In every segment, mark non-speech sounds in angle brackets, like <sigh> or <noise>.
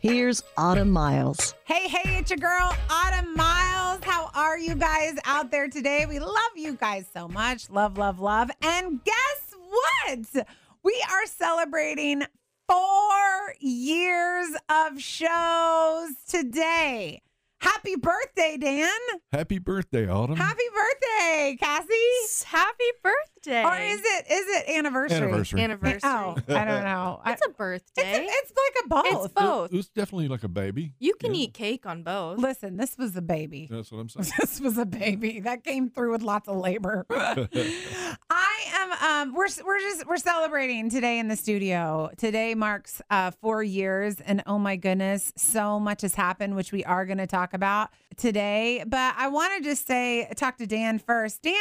Here's Autumn Miles. Hey, hey, it's your girl, Autumn Miles. How are you guys out there today? We love you guys so much. Love, love, love. And guess what? We are celebrating four years of shows today. Happy birthday, Dan. Happy birthday, Autumn. Happy birthday, Cassie. Happy birthday. Or is it is it anniversary? Anniversary. anniversary? Oh, I don't know. <laughs> It's a birthday. It's, it's like a both. It's both. It was definitely like a baby. You can Yeah. eat cake on both. Listen, this was a baby. That's what I'm <laughs> saying. this was a baby that came through with lots of labor. <laughs> I am. Um, we're we're just we're celebrating today in the studio. Today marks uh, four years, and oh my goodness, so much has happened, which we are going to talk about today. But I want to just say, talk to Dan first. Dan,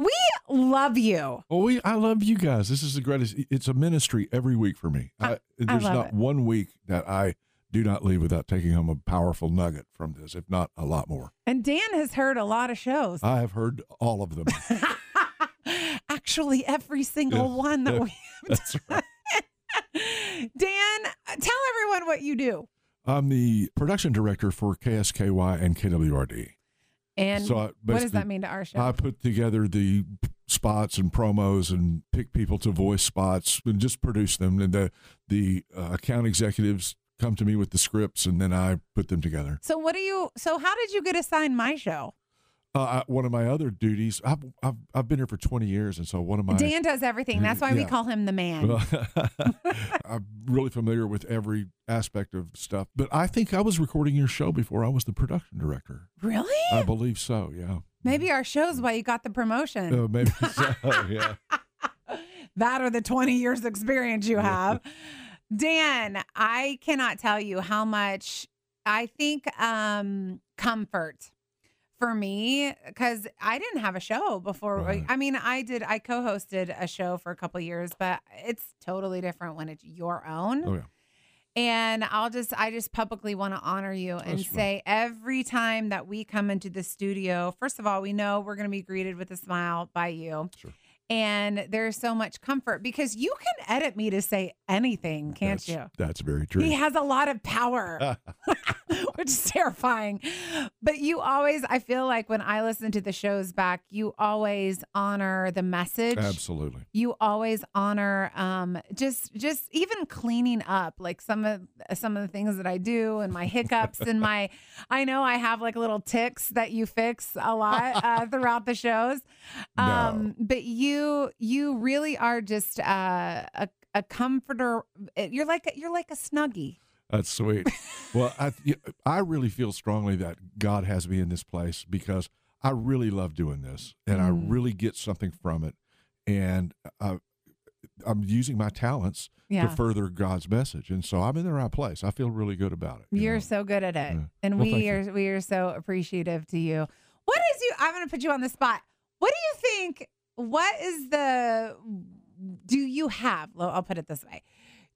we love you. Well, we I love you guys. This is the greatest. It's a ministry every week for me. I, there's love not it. one week that I do not leave without taking home a powerful nugget from this, if not a lot more. And Dan has heard a lot of shows. I have heard all of them. <laughs> Actually, every single Yeah. one that we. <laughs> That's right. <laughs> Dan, tell everyone what you do. I'm the production director for KSKY and KWRD. And So what does that mean to our show? I put together the spots and promos and pick people to voice spots and just produce them. And the the uh, account executives come to me with the scripts, and then I put them together. So what do you? So how did you get assigned my show? Uh, one of my other duties, I've, I've I've been here for twenty years, and so one of my Dan does everything. That's why we call him the man. <laughs> I'm really familiar with every aspect of stuff. But I think I was recording your show before I was the production director. really? I believe so. Yeah. Maybe our show's why you got the promotion. Uh, maybe so. <laughs> Yeah. that or the 20 years experience you have. Dan, I cannot tell you how much I think um comfort for me because I didn't have a show before. Right. I mean, I did. I co-hosted a show for a couple years, but it's totally different when it's your own. Oh yeah. And I'll just, I just publicly want to honor you oh, and That's right. say every time that we come into the studio, first of all, we know we're going to be greeted with a smile by you. Sure. And there's so much comfort because you can edit me to say anything, can't that's, you? That's very true. He has a lot of power, <laughs> <laughs> which is terrifying. But you always, I feel like when I listen to the shows back, you always honor the message Absolutely. you always honor um just just even cleaning up like some of some of the things that I do and my hiccups and my <laughs> I know I have like little ticks that you fix a lot uh, <laughs> throughout the shows um but you you really are just uh, a a comforter you're like you're like a snuggie That's sweet. <laughs> well, I I really feel strongly that God has me in this place because I really love doing this, and I Mm. really get something from it, and uh, I'm using my talents Yeah. to further God's message, and so I'm in the right place. I feel really good about it. you You're know? so good at it, Yeah. and Well, we thank you. are we are so appreciative to you. What is you? I'm going to put you on the spot. What do you think? What is the? Do you have? I'll put it this way.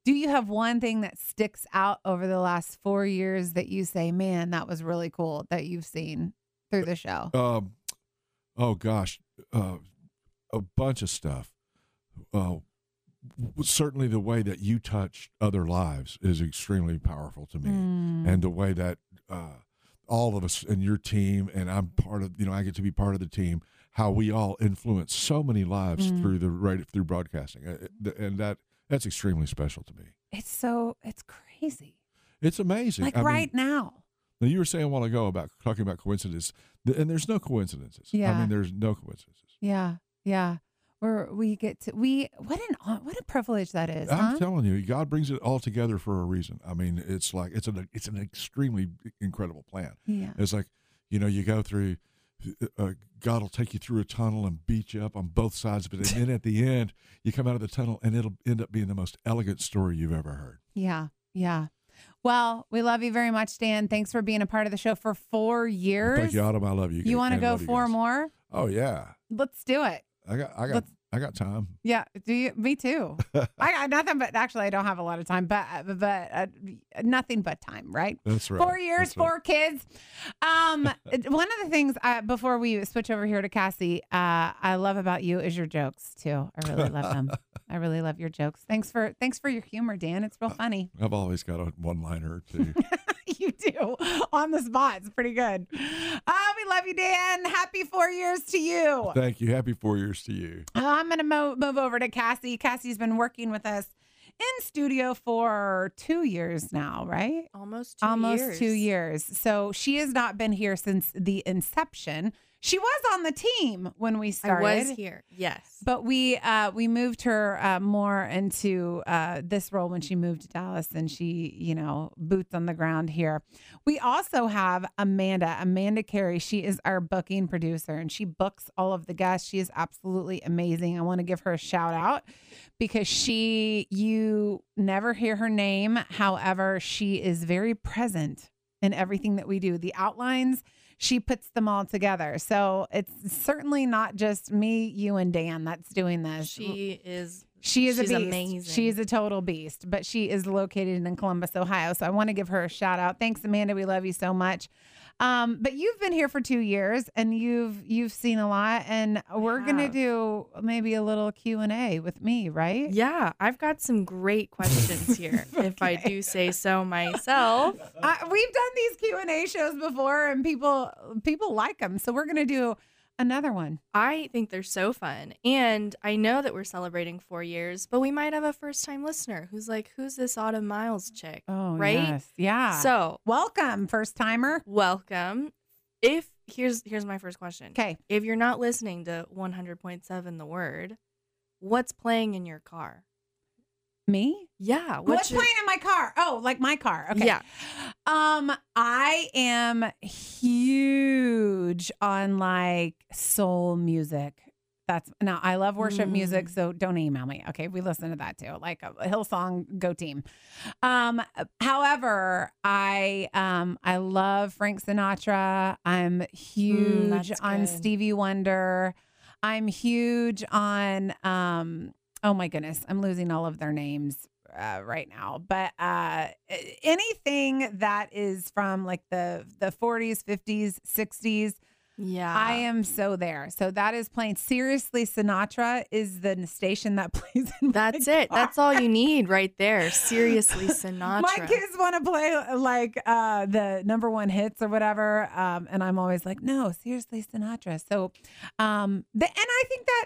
Do you have one thing that sticks out over the last four years that you say, "Man, that was really cool"? That you've seen through the show. Um, oh gosh, uh, a bunch of stuff. Uh, certainly, the way that you touch other lives is extremely powerful to me, Mm. and the way that uh, all of us and your team, and I'm part of. You know, I get to be part of the team. How we all influence so many lives Mm. through the right through broadcasting, Uh, and that that's extremely special to me. It's so it's crazy. It's amazing. Like I mean, right now. now, you were saying a while ago about talking about coincidence, th- and there's no coincidences. Yeah. I mean, there's no coincidences. Yeah, yeah. Where we get to we what an what a privilege that is, I'm huh? telling you, God brings it all together for a reason. I mean, it's like it's an it's an extremely incredible plan. Yeah. It's like you know, you go through. Uh, God will take you through a tunnel and beat you up on both sides, but then at the end, you come out of the tunnel and it'll end up being the most elegant story you've ever heard. Yeah, yeah. Well, we love you very much, Dan. Thanks for being a part of the show for four years. Thank you, Autumn. I love you. You want to go four more? Oh yeah, Let's do it. I got I got Let's- I got time. Yeah, do you? Me too. <laughs> I got nothing but actually, I don't have a lot of time, but but uh, nothing but time, right? That's right. Four years, That's right. four kids. Um, <laughs> one of the things uh, before we switch over here to Cassie, uh, I love about you is your jokes too. I really love them. <laughs> I really love your jokes. Thanks for thanks for your humor, Dan. It's real funny. I've always got a one liner too. <laughs> you do on the spot. It's pretty good. Uh, we love you, Dan. Happy four years to you. Thank you. Happy four years to you. Uh, I'm going to mo- move over to Cassie. Cassie's been working with us in studio for two years now, right? Almost two Almost years. two years. So she has not been here since the inception. She was on the team when we started. I was here. Yes. But we uh, we moved her uh, more into uh, this role when she moved to Dallas, and she, you know, boots on the ground here. We also have Amanda, Amanda Carey. She is our booking producer, and she books all of the guests. She is absolutely amazing. I want to give her a shout out because she, you never hear her name. However, she is very present in everything that we do. The outlines she puts them all together. So it's certainly not just me, you, and Dan that's doing this. She is. she is a beast. amazing. She's a total beast, but she is located in Columbus, Ohio. So I want to give her a shout out. Thanks, Amanda. We love you so much. Um, but you've been here for two years and you've you've seen a lot, and we're gonna do maybe a little Q and A with me, right? Yeah, I've got some great questions <laughs> here, if I do say so myself. I, we've done these Q and A shows before, and people people like them. So we're gonna do another one. I think they're so fun. And I know that we're celebrating four years, but we might have a first time listener who's like, who's this Autumn Miles chick? Oh, right? yes. yeah. So, welcome, first timer. welcome. If here's here's my first question. Okay. If you're not listening to 100.7 the word, what's playing in your car? Me? Yeah, What's your- playing in my car? Oh, like my car. Okay. Yeah. Um, I am huge on like soul music. That's now I love worship music, Mm. so don't email me. Okay, we listen to that too. Like a, a Hillsong, go team. Um, however, I um I love Frank Sinatra. I'm huge Mm, on good. Stevie Wonder. I'm huge on um oh my goodness, I'm losing all of their names uh, right now. But uh anything that is from like the the 40s, 50s, 60s, Yeah. I am so there. So that is playing Siriusly Sinatra is the station that <laughs> plays That's it. car. That's all you need right there. <laughs> Siriusly, Sinatra. My kids want to play like uh, the number one hits or whatever, um, and I'm always like, no, Siriusly, Sinatra. So, um, the, and I think that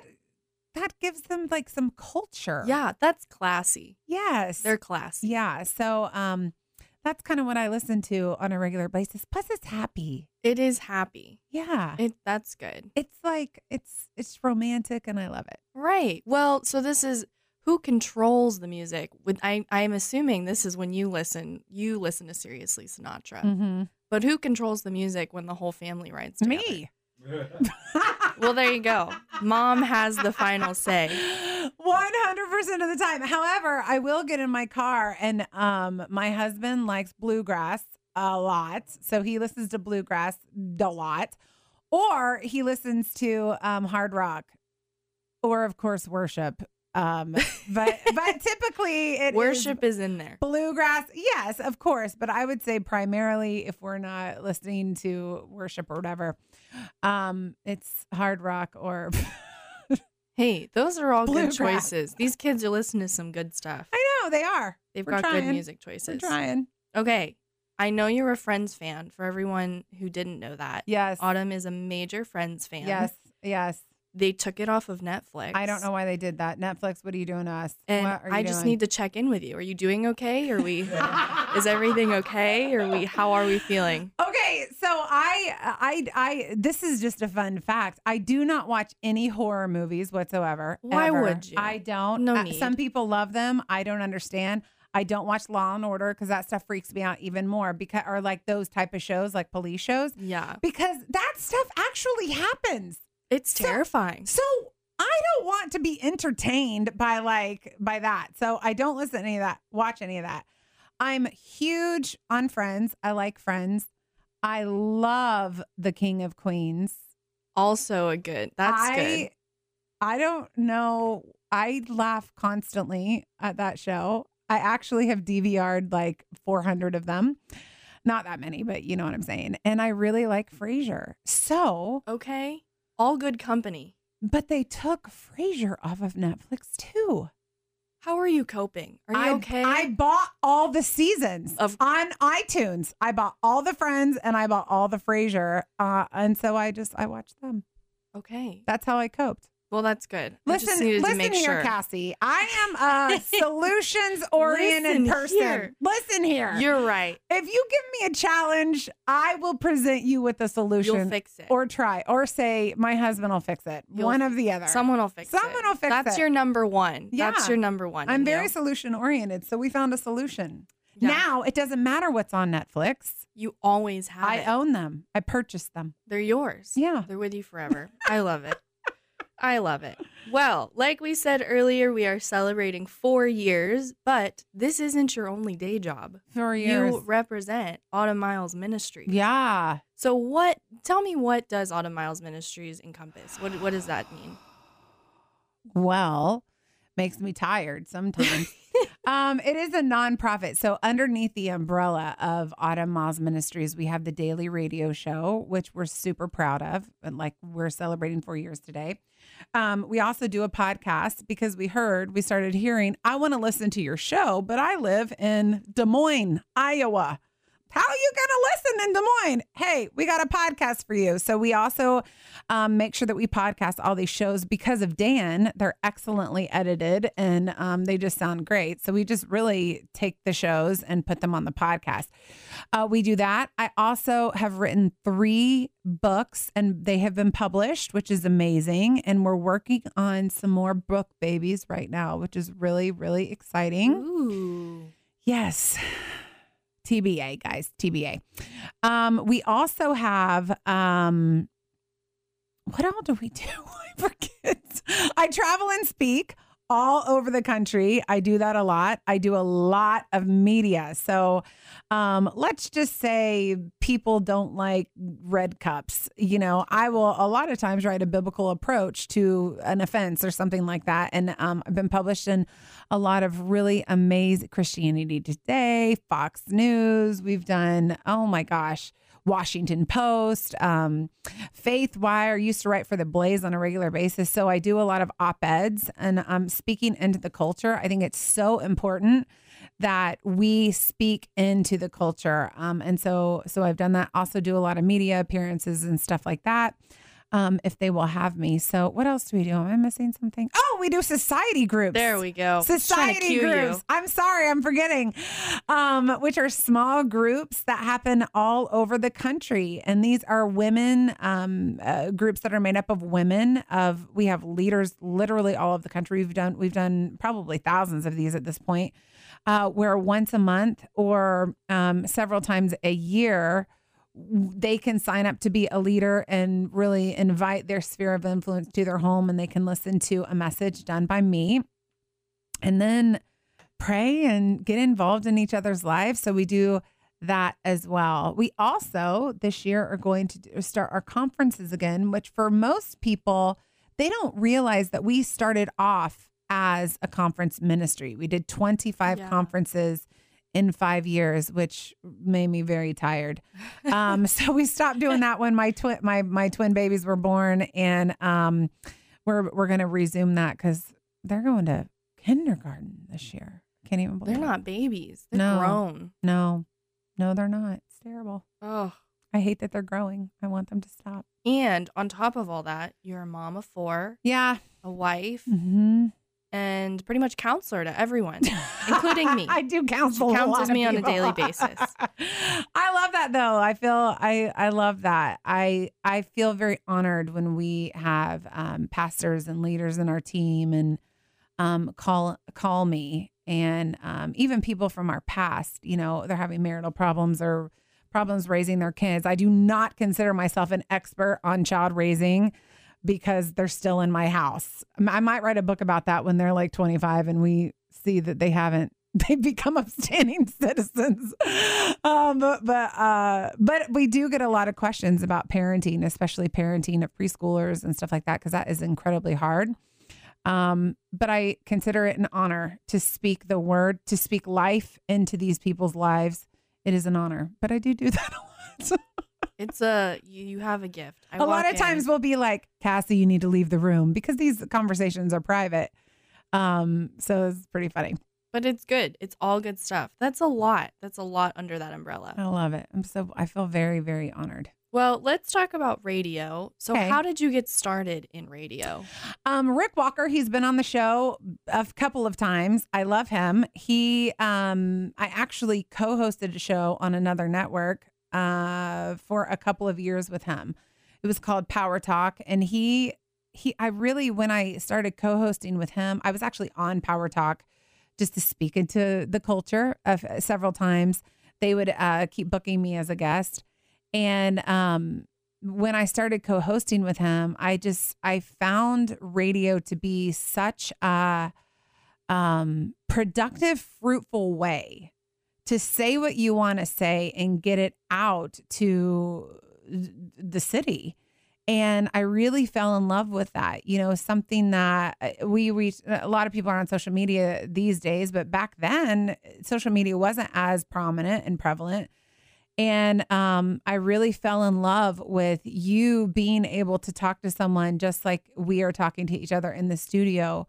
that gives them like some culture. Yeah, that's classy. Yes. They're classy. yeah. So, um, that's kind of what I listen to on a regular basis. Plus, it's happy. It is happy. Yeah. It that's good. it's like it's it's romantic, and I love it. Right. Well, so this is who controls the music? With I I'm assuming this is when you listen, you listen to Siriusly Sinatra. Mm-hmm. But who controls the music when the whole family rides together? Me. <laughs> Well, there you go. Mom has the final say. 100% of the time. However, I will get in my car and um my husband likes bluegrass a lot. So he listens to bluegrass a lot. Or he listens to um hard rock or of course worship. Um <laughs> but but typically it is Worship is in there. bluegrass. Yes, of course, but I would say primarily if we're not listening to worship or whatever, um it's hard rock or <laughs> Hey, those are all good choices. These kids are listening to some good stuff. I know they are. They've We're got trying. good music We're choices. trying. Okay. I know you're a Friends fan. For everyone who didn't know that, Yes. Autumn is a major Friends fan. Yes. Yes. They took it off of Netflix. I don't know why they did that. Netflix, what are you doing to us? And what are you I just doing? need to check in with you. Are you doing okay? Are we <laughs> is everything okay? Are we how are we feeling? Okay, so I, I, I. This is just a fun fact. I do not watch any horror movies whatsoever. Why ever. would you? I don't. No Uh, need. some people love them. I don't understand. I don't watch Law and Order because that stuff freaks me out even more. Because or like those type of shows, like police shows, Yeah. because that stuff actually happens. It's So- terrifying. So I don't want to be entertained by like by that. So I don't listen to any of that, watch any of that. I'm huge on Friends. I like Friends. I love The King of Queens. Also a good. That's I, good. I don't know. I laugh constantly at that show. I actually have DVR'd like 400 of them. Not that many, but you know what I'm saying. And I really like Frasier. So, Okay. All good company. but they took Frasier off of Netflix too. How are you coping? Are you I, okay? I bought all the seasons Of- on iTunes. I bought all the Friends and I bought all the Frasier. Uh, and so I just I watched them. okay. That's how I coped. Well, that's good. Listen, listen here, sure. Cassie. I am <laughs> a solutions oriented person. here. Listen here. You're right. if you give me a challenge, I will present you with a solution You'll fix it. or try or say my husband will fix it. You'll- One of the other. Someone will fix it. Someone will fix That's it. That's your number one. Yeah. That's your number one. I'm very you. solution oriented, so we found a solution. Yeah. Now it doesn't matter what's on Netflix. You always have I it. own them. I purchased them. They're yours. Yeah. They're with you forever. I love it. <laughs> I love it. Well, like we said earlier, we are celebrating four years, but this isn't your only day job. For years. You represent Autumn Miles Ministry. yeah. So what tell me what does Autumn Miles Ministries encompass? What what does that mean? Well, makes me tired sometimes. <laughs> um, it is a nonprofit. So underneath the umbrella of Autumn Miles Ministries, we have the daily radio show, which we're super proud of. And like we're celebrating four years today. Um, we also do a podcast because we heard, we started hearing, I want to listen to your show, but I live in Des Moines, Iowa. How are you going to listen in Des Moines? Hey, we got a podcast for you. So we also um, make sure that we podcast all these shows because of Dan. They're excellently edited and um, they just sound great. So we just really take the shows and put them on the podcast. Uh, we do that. I also have written three books and they have been published, which is amazing. And we're working on some more book babies right now, which is really, really exciting. Ooh. Yes. TBA, guys, TBA. Um, we also have um what all do we do? <laughs> I forget. I travel and speak all over the country. I do that a lot. I do a lot of media. So um, let's just say people don't like red cups. You know, I will a lot of times write a biblical approach to an offense or something like that. And um, I've been published in a lot of really amazing Christianity Today, Fox News. We've done, oh my gosh. Washington Post, um, Faith Wire. Used to write for the Blaze on a regular basis, so I do a lot of op eds and I'm speaking into the culture. I think it's so important that we speak into the culture, um, and so so I've done that. Also, do a lot of media appearances and stuff like that. Um, if they will have me. So, what else do we do? Am I missing something? Oh, we do society groups. There we go. Just trying to Society groups. you. I'm sorry, I'm forgetting. Um, which are small groups that happen all over the country, and these are women um, uh, groups that are made up of women. Of we have leaders literally all over the country. We've done we've done probably thousands of these at this point. Uh, where once a month or um, several times a year they can sign up to be a leader and really invite their sphere of influence to their home and they can listen to a message done by me. And then pray and get involved in each other's lives. So we do that as well. We also this year are going to start our conferences again which for most people they don't realize that we started off as a conference ministry. We did 25 Yeah. conferences in five years, which made me very tired. Um, so we stopped doing that when my twin my my twin babies were born, and um, we're we're gonna resume that because they're going to kindergarten this year. Can't even believe They're it. not babies. They're No. grown. No, no, they're not. It's terrible. Oh. I hate that they're growing. I want them to stop. And on top of all that, you're a mom of four, Yeah. a wife, Mm-hmm. And pretty much counselor to everyone, <laughs> including me. I do counsel. She counsels me on a daily basis. <laughs> I love that though. I feel I I love that. I I feel very honored when we have um, pastors and leaders in our team and um, call call me and um, even people from our past. You know, they're having marital problems or problems raising their kids. I do not consider myself an expert on child raising because they're still in my house. I might write a book about that when they're like 25 and we see that they haven't <laughs> they become upstanding <laughs> citizens. Um, but but, uh, but we do get a lot of questions about parenting, especially parenting of preschoolers and stuff like that, because that is incredibly hard. Um, but I consider it an honor to speak the word, to speak life into these people's lives. It is an honor, but I do do <laughs> that a lot. It's a you, you have a gift. I a lot of in- times we'll be like, Cassie, you need to leave the room because these conversations are private. Um, so it's pretty funny. but it's good. It's all good stuff. That's a lot. That's a lot under that umbrella. I love it. I'm so I feel very, very honored. Well, let's talk about radio. So, Okay. how did you get started in radio? Um, Rick Walker, he's been on the show a couple of times. I love him. He, um, I actually co-hosted a show on another network uh, for a couple of years with him. It was called Power Talk, and he, he, I really, when I started co-hosting with him, I was actually on Power Talk just to speak into the culture of several times. They would uh, keep booking me as a guest, and um, when I started co-hosting with him, I just I found radio to be such a um, productive, fruitful way to say what you want to say and get it out to the city. And I really fell in love with that. You know, something that uh, we reach. A lot of people are on social media these days, but back then, social media wasn't as prominent and prevalent. And um, I really fell in love with you being able to talk to someone just like we are talking to each other in the studio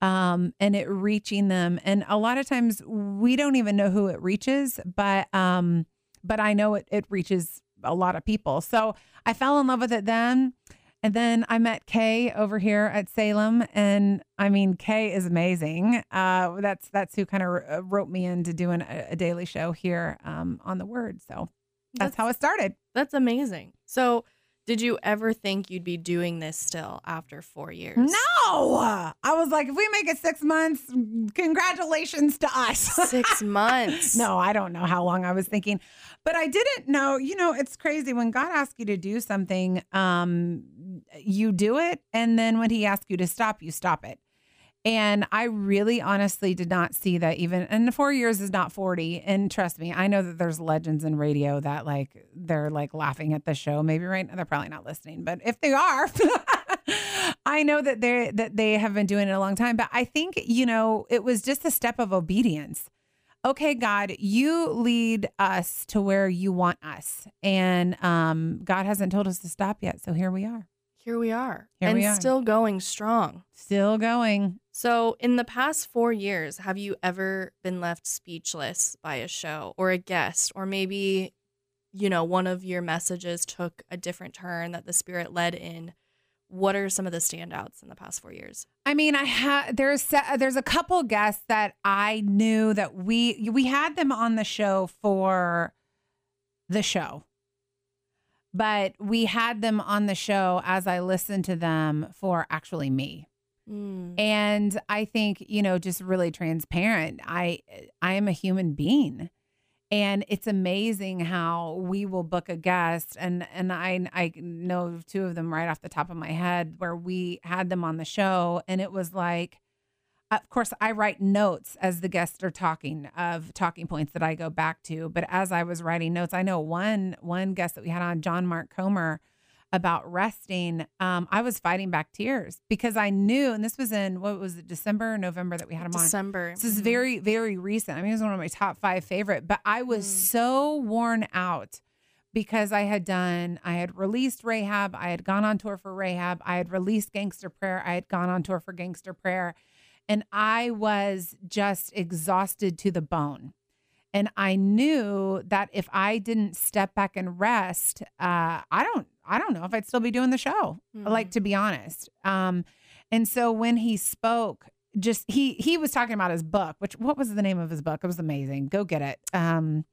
um, and it reaching them. And a lot of times we don't even know who it reaches, but um, but I know it, it reaches a lot of people. So I fell in love with it then. And then I met Kay over here at Salem, and I mean Kay is amazing. Uh, that's that's who kind of wrote me into doing a, a daily show here um, on the Word. So that's, how it started. That's amazing. So, did you ever think you'd be doing this still after four years? No, I was like, if we make it six months, congratulations to us. Six <laughs> months. no, I don't know how long I was thinking, but I didn't know. You know, it's crazy when God asks you to do something, um, you do it, and then when He asks you to stop, you stop it. And I really honestly did not see that even and four years is not 40. And trust me, I know that there's legends in radio that like they're like laughing at the show. Maybe right now they're probably not listening, but if they are, <laughs> I know that they that they have been doing it a long time. But I think, you know, it was just a step of obedience. Okay, God, you lead us to where you want us. And um, God hasn't told us to stop yet. So here we are. Here we are. Here and we are. still going strong. Still going. So, in the past four years, have you ever been left speechless by a show or a guest, or maybe, you know, one of your messages took a different turn that the spirit led in? What are some of the standouts in the past four years? I mean, I had there's there's a couple guests that I knew that we we had them on the show for the show. But we had them on the show as I listened to them for actually me. Mm. And I think, you know, just really transparent. I I am a human being. And it's amazing how we will book a guest and and I I know two of them right off the top of my head where we had them on the show and it was like of course I write notes as the guests are talking of talking points that I go back to but as I was writing notes I know one one guest that we had on John Mark Comer about resting um I was fighting back tears because I knew and this was in what was it December or November that we had him on December. this is Mhm. very, very recent. I mean, it was one of my top five favorite, but I was Mm. so worn out because I had done, I had released Rahab. I had gone on tour for Rahab. I had released Gangster Prayer. I had gone on tour for Gangster Prayer. And I was just exhausted to the bone. And I knew that if I didn't step back and rest, uh, I don't, I don't know if I'd still be doing the show. Mhm. Like to be honest. Um, and so when he spoke, just he he was talking about his book. Which what was the name of his book? It was amazing. Go get it. Um,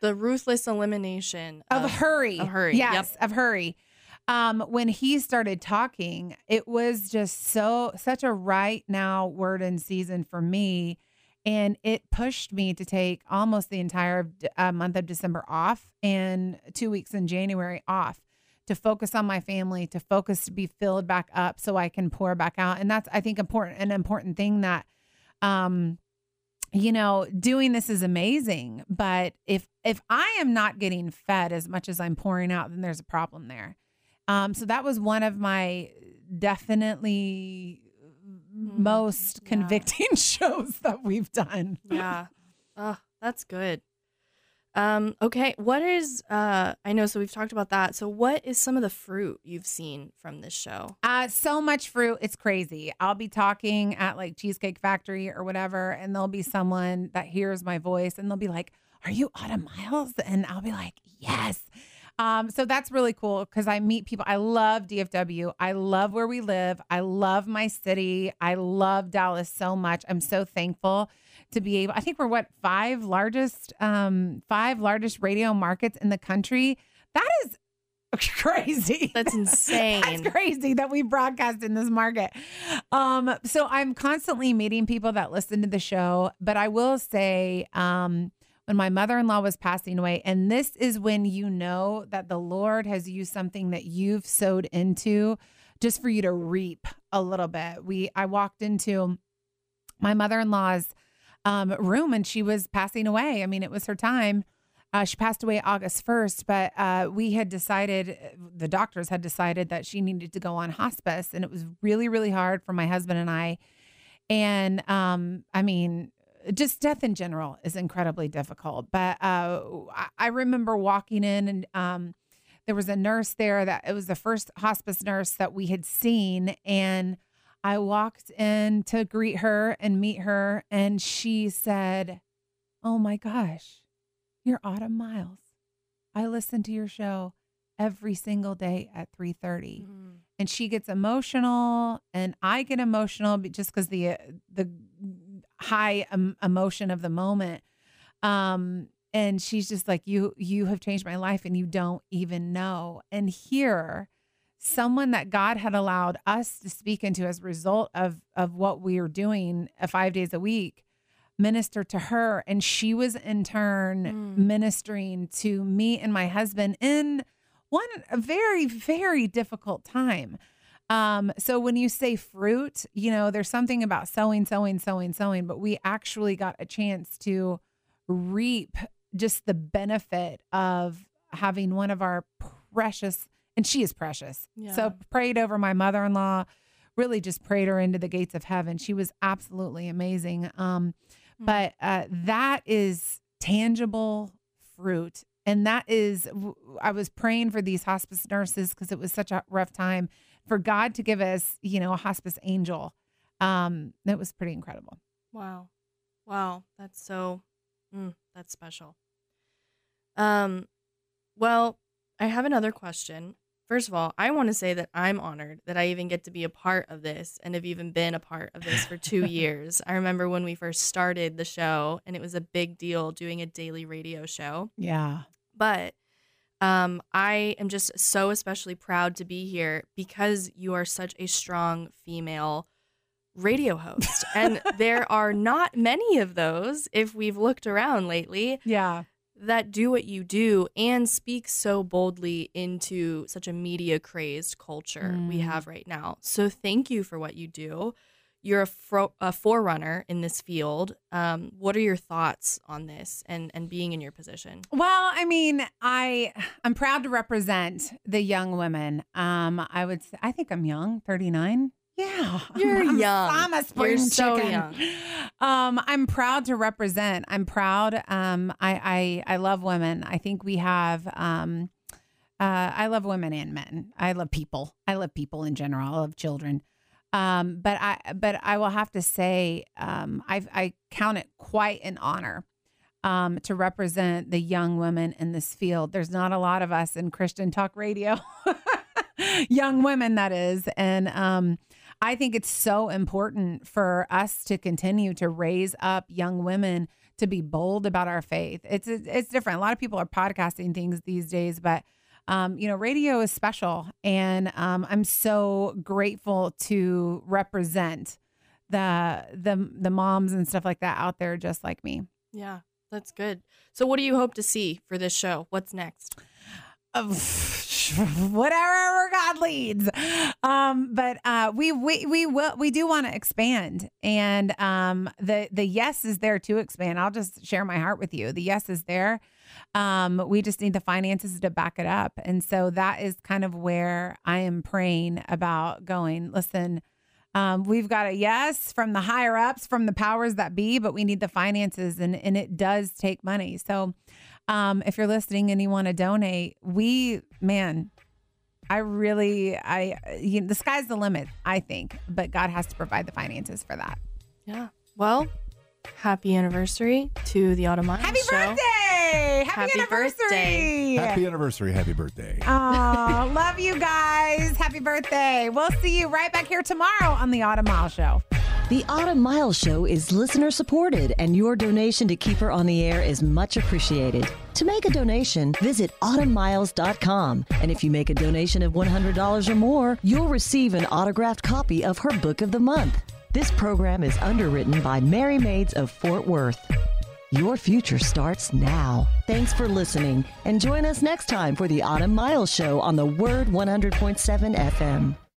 the ruthless elimination of hurry, of Hurry, yep. Yes, of hurry. Um, when he started talking, it was just so such a right now word in season for me, and it pushed me to take almost the entire uh, month of December off and two weeks in January off to focus on my family, to focus to be filled back up, so I can pour back out. And that's I think important an important thing that um you know, doing this is amazing, but if if I am not getting fed as much as I'm pouring out, then there's a problem there. Um, so that was one of my definitely most yeah. convicting <laughs> shows that we've done. Yeah. <laughs> Oh, that's good. Um, okay. What is uh I know so we've talked about that. So what is some of the fruit you've seen from this show? Uh, so much fruit. It's crazy. I'll be talking at like Cheesecake Factory or whatever, and there'll be someone that hears my voice and they'll be like, Are you Autumn Miles? And I'll be like, Yes. Um, so that's really cool because I meet people. I love DFW. I love where we live. I love my city. I love Dallas so much. I'm so thankful to be able. I think we're what five largest, um, five largest radio markets in the country. That is <laughs> crazy. That's <laughs> insane. That's crazy that we broadcast in this market. Um, so I'm constantly meeting people that listen to the show, but I will say, um, when my mother-in-law was passing away, and this is when you know that the Lord has used something that you've sowed into just for you to reap a little bit. We I walked into my mother-in-law's um, room and she was passing away. I mean, it was her time. Uh, she passed away August 1st, but uh, we had decided, the doctors had decided that she needed to go on hospice. And it was really, really hard for my husband and I. And um, I mean, just death in general is incredibly difficult. But uh, I- remember walking in and um, there was a nurse there that it was the first hospice nurse that we had seen. And I walked in to greet her and meet her. And she said, Oh my gosh, you're Autumn Miles. I listen to your show every single day at 3:30 and she gets emotional and I get emotional just because the uh, the high um, emotion of the moment. Um, and she's just like, "You you have changed my life, and you don't even know." And here, someone that God had allowed us to speak into as a result of of what we are doing uh, five days a week minister to her and she was in turn Mm. ministering to me and my husband in one a very very difficult time um so when you say fruit you know there's something about sowing sowing sowing sowing but we actually got a chance to reap just the benefit of having one of our precious and she is precious Yeah. so prayed over my mother-in-law really just prayed her into the gates of heaven she was absolutely amazing um Mm. but uh that is tangible fruit and that is, I was praying for these hospice nurses because it was such a rough time for god to give us you know a hospice angel um that was pretty incredible Wow. Wow. That's so mm, that's special. Um well, I have another question. First of all, I want to say that I'm honored that I even get to be a part of this and have even been a part of this for 2 <laughs> years. I remember when we first started the show and it was a big deal doing a daily radio show. yeah But um, I am just so especially proud to be here because you are such a strong female radio host. <laughs> and there are not many of those, if we've looked around lately, yeah that do what you do and speak so boldly into such a media crazed culture we Mm. have right now. So thank you for what you do. You're a, fro- a forerunner in this field. Um, what are your thoughts on this and, and being in your position? Well, I mean, I I'm proud to represent the young women. Um, I would say I think I'm young, 39. Yeah, <laughs> You're I'm, young. I'm a spring You're so chicken. young. Um, I'm proud to represent. I'm proud. Um, I I I love women. I think we have. Um, uh, I love women and men. I love people. I love people in general. I love children. Um, but I but I will have to say, um, I I count it quite an honor um, to represent the young women in this field. There's not a lot of us in Christian talk radio, <laughs> young women, that is. And um, I think it's so important for us to continue to raise up young women to be bold about our faith. It's it's different. A lot of people are podcasting things these days, but um, you know, radio is special, and um, I'm so grateful to represent the the the moms and stuff like that out there, just like me. Yeah, that's good. So, what do you hope to see for this show? What's next? Of <laughs> whatever God leads. Um, but uh, we we we will we do want to expand, and um, the the yes is there to expand. I'll just share my heart with you. The yes is there. Um, we just need the finances to back it up, and so that is kind of where I am praying about going. Listen. Um, we've got a yes from the higher ups, from the powers that be, but we need the finances, and and it does take money. So, um, if you're listening and you want to donate, we man, I really, I you know, the sky's the limit. I think, but God has to provide the finances for that. Yeah. Well, happy anniversary to the Autumn Happy show. birthday! Happy, Happy anniversary! birthday. Happy anniversary. Happy birthday. Oh, love you guys. Happy birthday. We'll see you right back here tomorrow on the Autumn Mile Show. The Autumn Miles Show is listener supported, and your donation to keep her on the air is much appreciated. To make a donation, visit autumnmiles.com. And if you make a donation of $100 or more, you'll receive an autographed copy of her book of the month. This program is underwritten by Merry Maids of Fort Worth. Your future starts now. Thanks for listening, and join us next time for the Autumn Miles Show on the Word 100.7 FM.